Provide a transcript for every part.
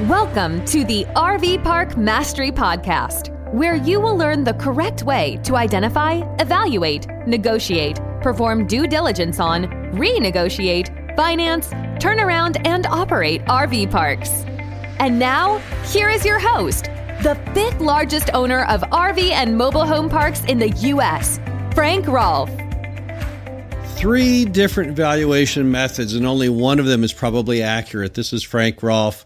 Welcome to the RV Park Mastery Podcast, where you will learn the correct way to identify, evaluate, negotiate, perform due diligence on, renegotiate, finance, turn around, and operate RV parks. And now, here is your host, the fifth largest owner of RV and mobile home parks in the U.S., Frank Rolfe. Three different valuation methods, and only one of them is probably accurate. This is Frank Rolfe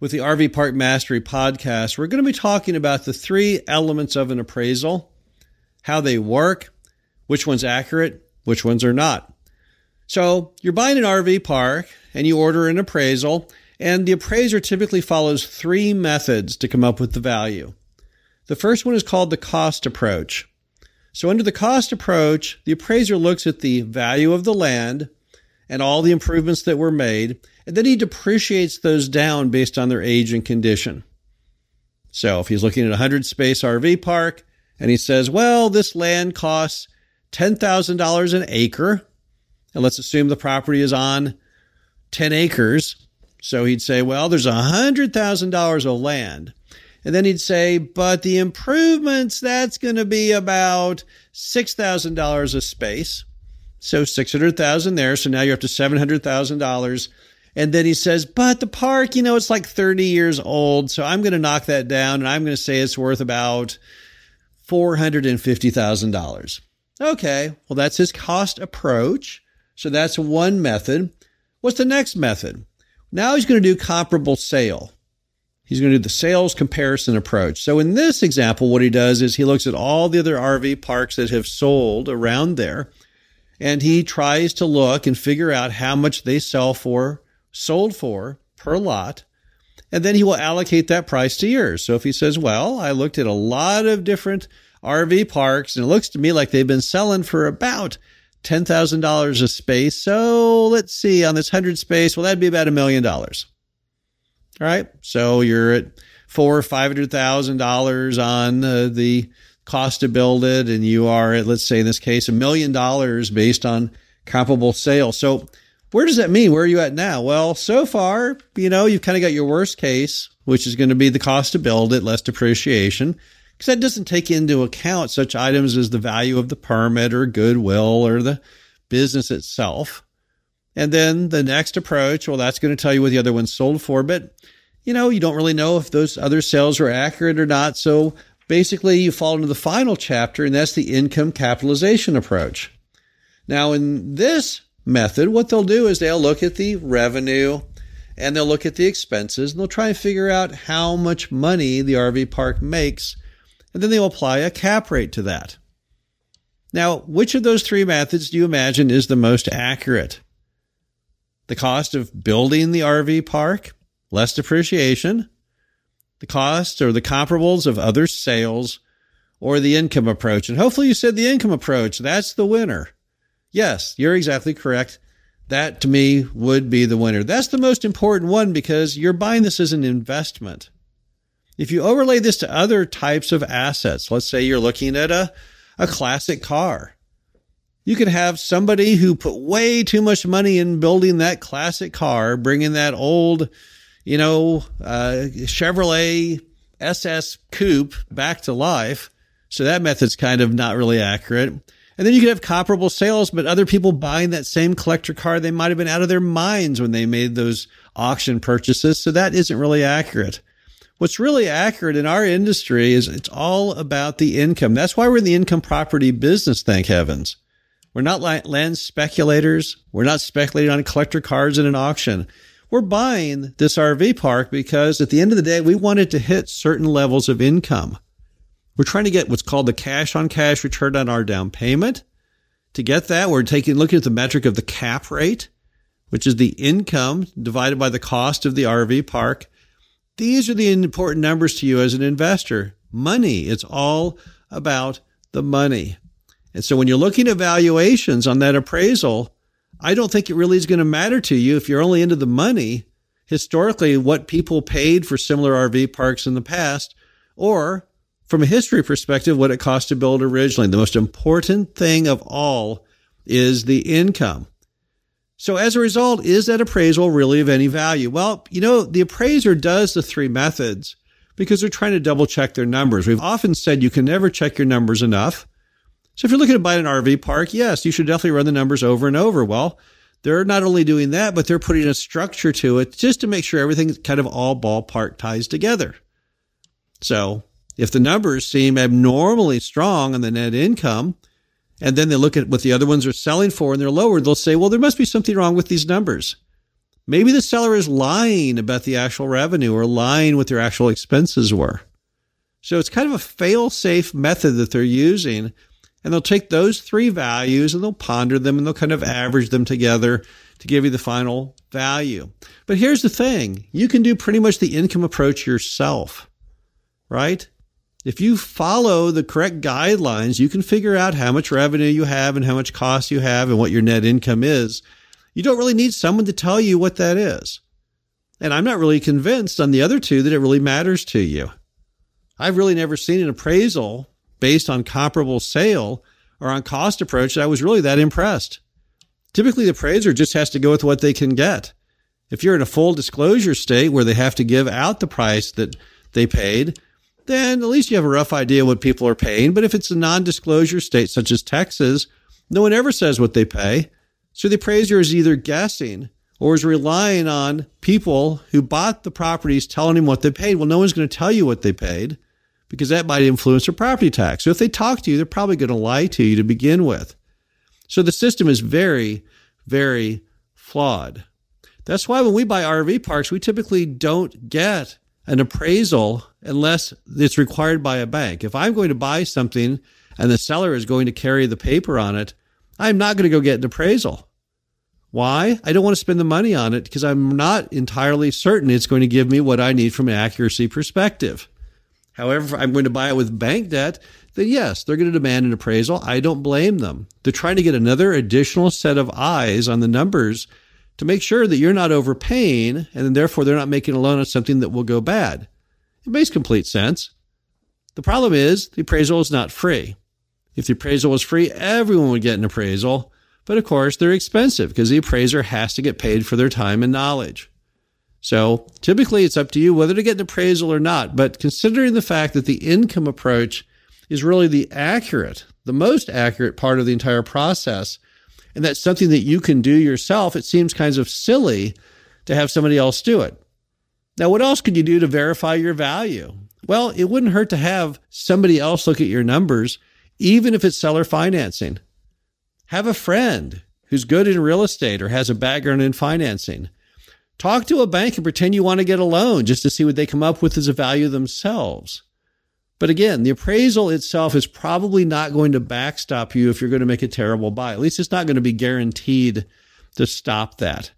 with the RV Park Mastery podcast, we're going to be talking about the three elements of an appraisal, how they work, which one's accurate, which ones are not. So you're buying an RV park and you order an appraisal, and the appraiser typically follows three methods to come up with the value. The first one is called the cost approach. So under the cost approach, the appraiser looks at the value of the land and all the improvements that were made, and then he depreciates those down based on their age and condition. So if he's looking at a 100 space RV park and he says, well, this land costs $10,000 an acre, and let's assume the property is on 10 acres. So he'd say, well, there's $100,000 of land. And then he'd say, but the improvements, that's going to be about $6,000 a space. So 600,000 there. So now you're up to $700,000. And then he says, but the park, you know, it's like 30 years old. So I'm going to knock that down and I'm going to say it's worth about $450,000. Okay. Well, that's his cost approach. So that's one method. What's the next method? Now he's going to do comparable sale. He's going to do the sales comparison approach. So in this example, what he does is he looks at all the other RV parks that have sold around there and he tries to look and figure out how much they sell for, sold for per lot. And then he will allocate that price to yours. So if he says, well, I looked at a lot of different RV parks and it looks to me like they've been selling for about $10,000 a space. So let's see on this hundred space. Well, that'd be about a million dollars. All right. So you're at four or five hundred thousand dollars on uh, the cost to build it, and you are at, let's say in this case, a million dollars based on comparable sales. So where does that mean? Where are you at now? Well, so far, you know, you've kind of got your worst case, which is going to be the cost to build it, less depreciation, because that doesn't take into account such items as the value of the permit or goodwill or the business itself. And then the next approach, well, that's going to tell you what the other one sold for, but you know, you don't really know if those other sales were accurate or not. So basically you fall into the final chapter, and that's the income capitalization approach. Now, in this method, what they'll do is they'll look at the revenue and they'll look at the expenses and they'll try and figure out how much money the RV park makes, and then they'll apply a cap rate to that. Now, which of those three methods do you imagine is the most accurate? The cost of building the RV park, less depreciation, the cost or the comparables of other sales or the income approach. And hopefully you said the income approach. That's the winner. Yes, you're exactly correct. That to me would be the winner. That's the most important one because you're buying this as an investment. If you overlay this to other types of assets, let's say you're looking at a, a classic car. You could have somebody who put way too much money in building that classic car, bringing that old you know, uh, Chevrolet SS Coupe back to life. So that method's kind of not really accurate. And then you could have comparable sales, but other people buying that same collector car, they might have been out of their minds when they made those auction purchases. So that isn't really accurate. What's really accurate in our industry is it's all about the income. That's why we're in the income property business, thank heavens. We're not land speculators. We're not speculating on collector cars in an auction we're buying this RV park because at the end of the day, we wanted to hit certain levels of income. We're trying to get what's called the cash on cash return on our down payment. To get that, we're taking looking at the metric of the cap rate, which is the income divided by the cost of the RV park. These are the important numbers to you as an investor. Money. It's all about the money. And so when you're looking at valuations on that appraisal, I don't think it really is going to matter to you if you're only into the money. Historically, what people paid for similar RV parks in the past, or from a history perspective, what it cost to build originally. The most important thing of all is the income. So as a result, is that appraisal really of any value? Well, you know, the appraiser does the three methods because they're trying to double check their numbers. We've often said you can never check your numbers enough. So if you're looking to buy an RV park, yes, you should definitely run the numbers over and over. Well, they're not only doing that, but they're putting a structure to it just to make sure everything kind of all ballpark ties together. So if the numbers seem abnormally strong on the net income, and then they look at what the other ones are selling for and they're lower, they'll say, well, there must be something wrong with these numbers. Maybe the seller is lying about the actual revenue or lying what their actual expenses were. So it's kind of a fail safe method that they're using and they'll take those three values and they'll ponder them and they'll kind of average them together to give you the final value. But here's the thing you can do pretty much the income approach yourself, right? If you follow the correct guidelines, you can figure out how much revenue you have and how much cost you have and what your net income is. You don't really need someone to tell you what that is. And I'm not really convinced on the other two that it really matters to you. I've really never seen an appraisal based on comparable sale or on cost approach, that I was really that impressed. Typically, the appraiser just has to go with what they can get. If you're in a full disclosure state where they have to give out the price that they paid, then at least you have a rough idea what people are paying. But if it's a non-disclosure state such as Texas, no one ever says what they pay. So the appraiser is either guessing or is relying on people who bought the properties telling him what they paid. Well, no one's going to tell you what they paid because that might influence their property tax. So if they talk to you, they're probably going to lie to you to begin with. So the system is very, very flawed. That's why when we buy RV parks, we typically don't get an appraisal unless it's required by a bank. If I'm going to buy something and the seller is going to carry the paper on it, I'm not going to go get an appraisal. Why? I don't want to spend the money on it because I'm not entirely certain it's going to give me what I need from an accuracy perspective. However, if I'm going to buy it with bank debt, then yes, they're going to demand an appraisal. I don't blame them. They're trying to get another additional set of eyes on the numbers to make sure that you're not overpaying and therefore they're not making a loan on something that will go bad. It makes complete sense. The problem is the appraisal is not free. If the appraisal was free, everyone would get an appraisal. But of course, they're expensive because the appraiser has to get paid for their time and knowledge. So typically it's up to you whether to get an appraisal or not. But considering the fact that the income approach is really the accurate, the most accurate part of the entire process, and that's something that you can do yourself, it seems kind of silly to have somebody else do it. Now, what else could you do to verify your value? Well, it wouldn't hurt to have somebody else look at your numbers, even if it's seller financing. Have a friend who's good in real estate or has a background in financing. Talk to a bank and pretend you want to get a loan just to see what they come up with as a value themselves. But again, the appraisal itself is probably not going to backstop you if you're going to make a terrible buy. At least it's not going to be guaranteed to stop that.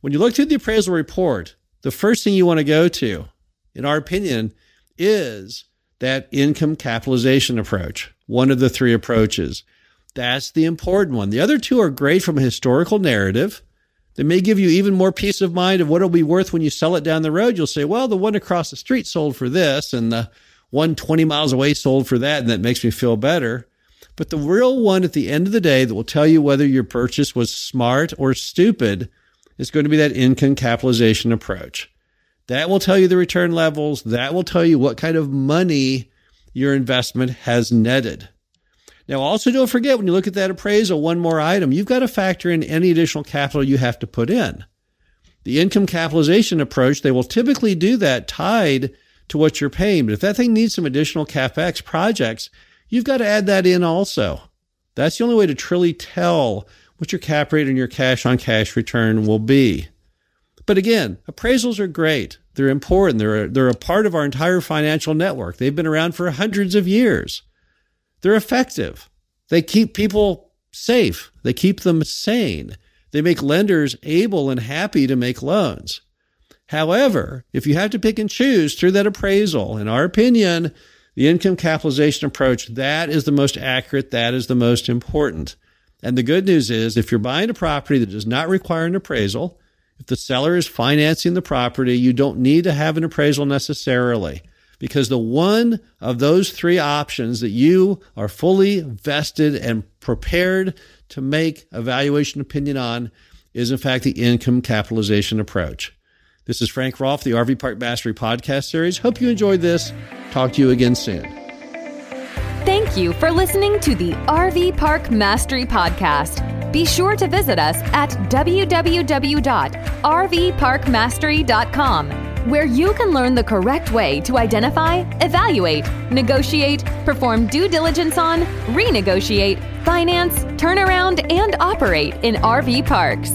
When you look through the appraisal report, the first thing you want to go to, in our opinion, is that income capitalization approach, one of the three approaches. That's the important one. The other two are great from a historical narrative that may give you even more peace of mind of what it'll be worth when you sell it down the road. You'll say, well, the one across the street sold for this and the one 20 miles away sold for that. And that makes me feel better. But the real one at the end of the day that will tell you whether your purchase was smart or stupid is going to be that income capitalization approach. That will tell you the return levels. That will tell you what kind of money your investment has netted. Now, also don't forget when you look at that appraisal, one more item, you've got to factor in any additional capital you have to put in. The income capitalization approach, they will typically do that tied to what you're paying. But if that thing needs some additional capex projects, you've got to add that in also. That's the only way to truly tell what your cap rate and your cash on cash return will be. But again, appraisals are great. They're important. They're a, they're a part of our entire financial network. They've been around for hundreds of years. They're effective. They keep people safe. They keep them sane. They make lenders able and happy to make loans. However, if you have to pick and choose through that appraisal, in our opinion, the income capitalization approach, that is the most accurate. That is the most important. And the good news is if you're buying a property that does not require an appraisal, if the seller is financing the property, you don't need to have an appraisal necessarily because the one of those three options that you are fully vested and prepared to make a valuation opinion on is, in fact, the income capitalization approach. This is Frank Rolfe, the RV Park Mastery podcast series. Hope you enjoyed this. Talk to you again soon. Thank you for listening to the RV Park Mastery Podcast. Be sure to visit us at www.rvparkmastery.com, where you can learn the correct way to identify, evaluate, negotiate, perform due diligence on, renegotiate, finance, turn around, and operate in RV parks.